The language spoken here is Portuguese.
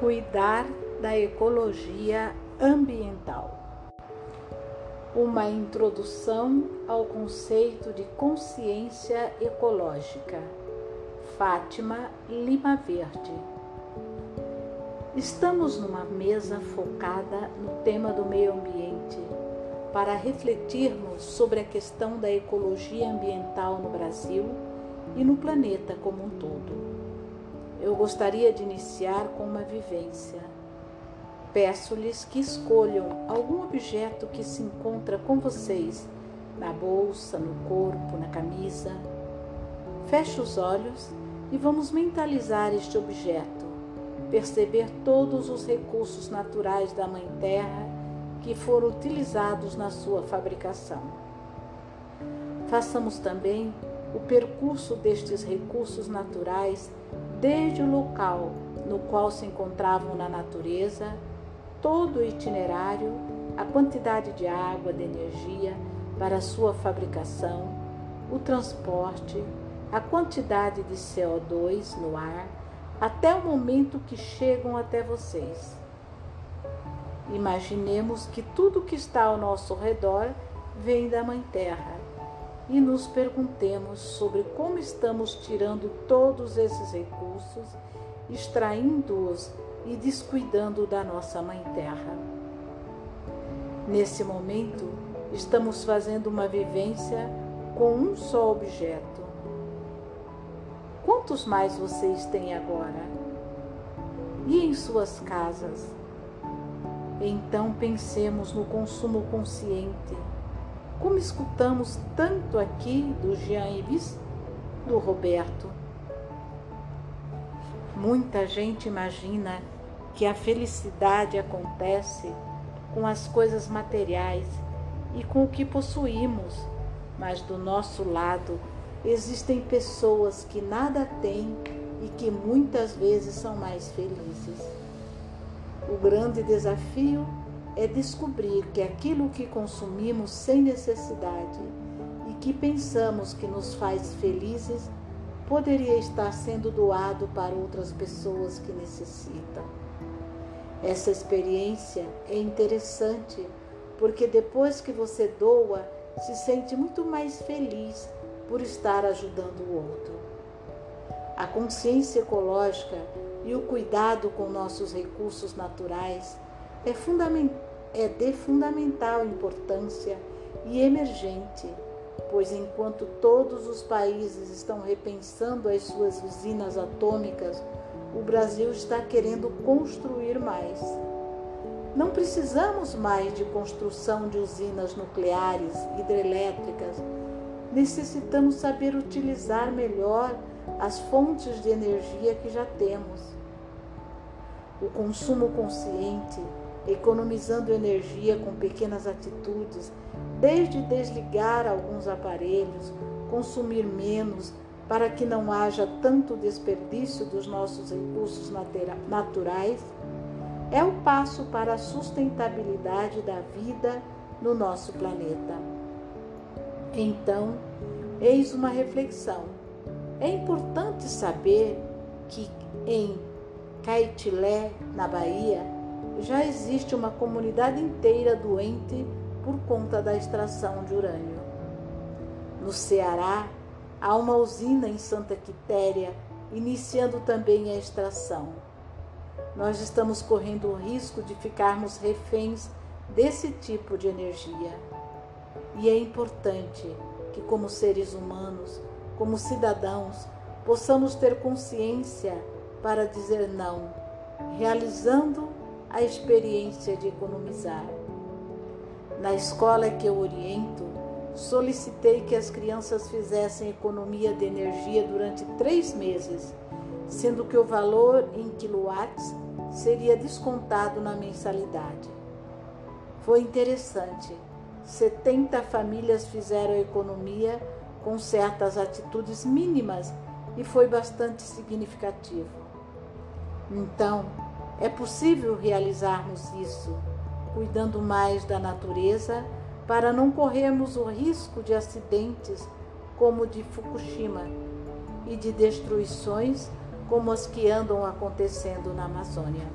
Cuidar da ecologia ambiental. Uma introdução ao conceito de consciência ecológica. Fátima Lima Verde. Estamos numa mesa focada no tema do meio ambiente para refletirmos sobre a questão da ecologia ambiental no Brasil e no planeta como um todo. Eu gostaria de iniciar com uma vivência. Peço-lhes que escolham algum objeto que se encontra com vocês, na bolsa, no corpo, na camisa. Feche os olhos e vamos mentalizar este objeto, perceber todos os recursos naturais da Mãe Terra que foram utilizados na sua fabricação. Façamos também o percurso destes recursos naturais desde o local no qual se encontravam na natureza, todo o itinerário, a quantidade de água, de energia para sua fabricação, o transporte, a quantidade de CO2 no ar, até o momento que chegam até vocês. Imaginemos que tudo que está ao nosso redor vem da Mãe Terra e nos perguntemos sobre como estamos tirando todos esses recursos, extraindo-os e descuidando da nossa Mãe Terra. Nesse momento, estamos fazendo uma vivência com um só objeto. Quantos mais vocês têm agora? E em suas casas? Então pensemos no consumo consciente como escutamos tanto aqui do Jean Ives, do Roberto. Muita gente imagina que a felicidade acontece com as coisas materiais e com o que possuímos, mas do nosso lado existem pessoas que nada têm e que muitas vezes são mais felizes. O grande desafio é descobrir que aquilo que consumimos sem necessidade e que pensamos que nos faz felizes poderia estar sendo doado para outras pessoas que necessitam. Essa experiência é interessante porque depois que você doa, se sente muito mais feliz por estar ajudando o outro. A consciência ecológica e o cuidado com nossos recursos naturais é, é de fundamental importância e emergente, pois enquanto todos os países estão repensando as suas usinas atômicas, o Brasil está querendo construir mais. Não precisamos mais de construção de usinas nucleares, hidrelétricas. Necessitamos saber utilizar melhor as fontes de energia que já temos. O consumo consciente economizando energia com pequenas atitudes, desde desligar alguns aparelhos, consumir menos, para que não haja tanto desperdício dos nossos recursos naturais, é o passo para a sustentabilidade da vida no nosso planeta. Então, eis uma reflexão. É importante saber que em Caitilé, na Bahia, já existe uma comunidade inteira doente por conta da extração de urânio. No Ceará, há uma usina em Santa Quitéria iniciando também a extração. Nós estamos correndo o risco de ficarmos reféns desse tipo de energia. E é importante que, como seres humanos, como cidadãos, possamos ter consciência para dizer não, realizando a experiência de economizar. Na escola que eu oriento, solicitei que as crianças fizessem economia de energia durante três meses, sendo que o valor em quilowatts seria descontado na mensalidade. Foi interessante. 70 famílias fizeram economia com certas atitudes mínimas e foi bastante significativo. Então, é possível realizarmos isso, cuidando mais da natureza para não corrermos o risco de acidentes como o de Fukushima e de destruições como as que andam acontecendo na Amazônia.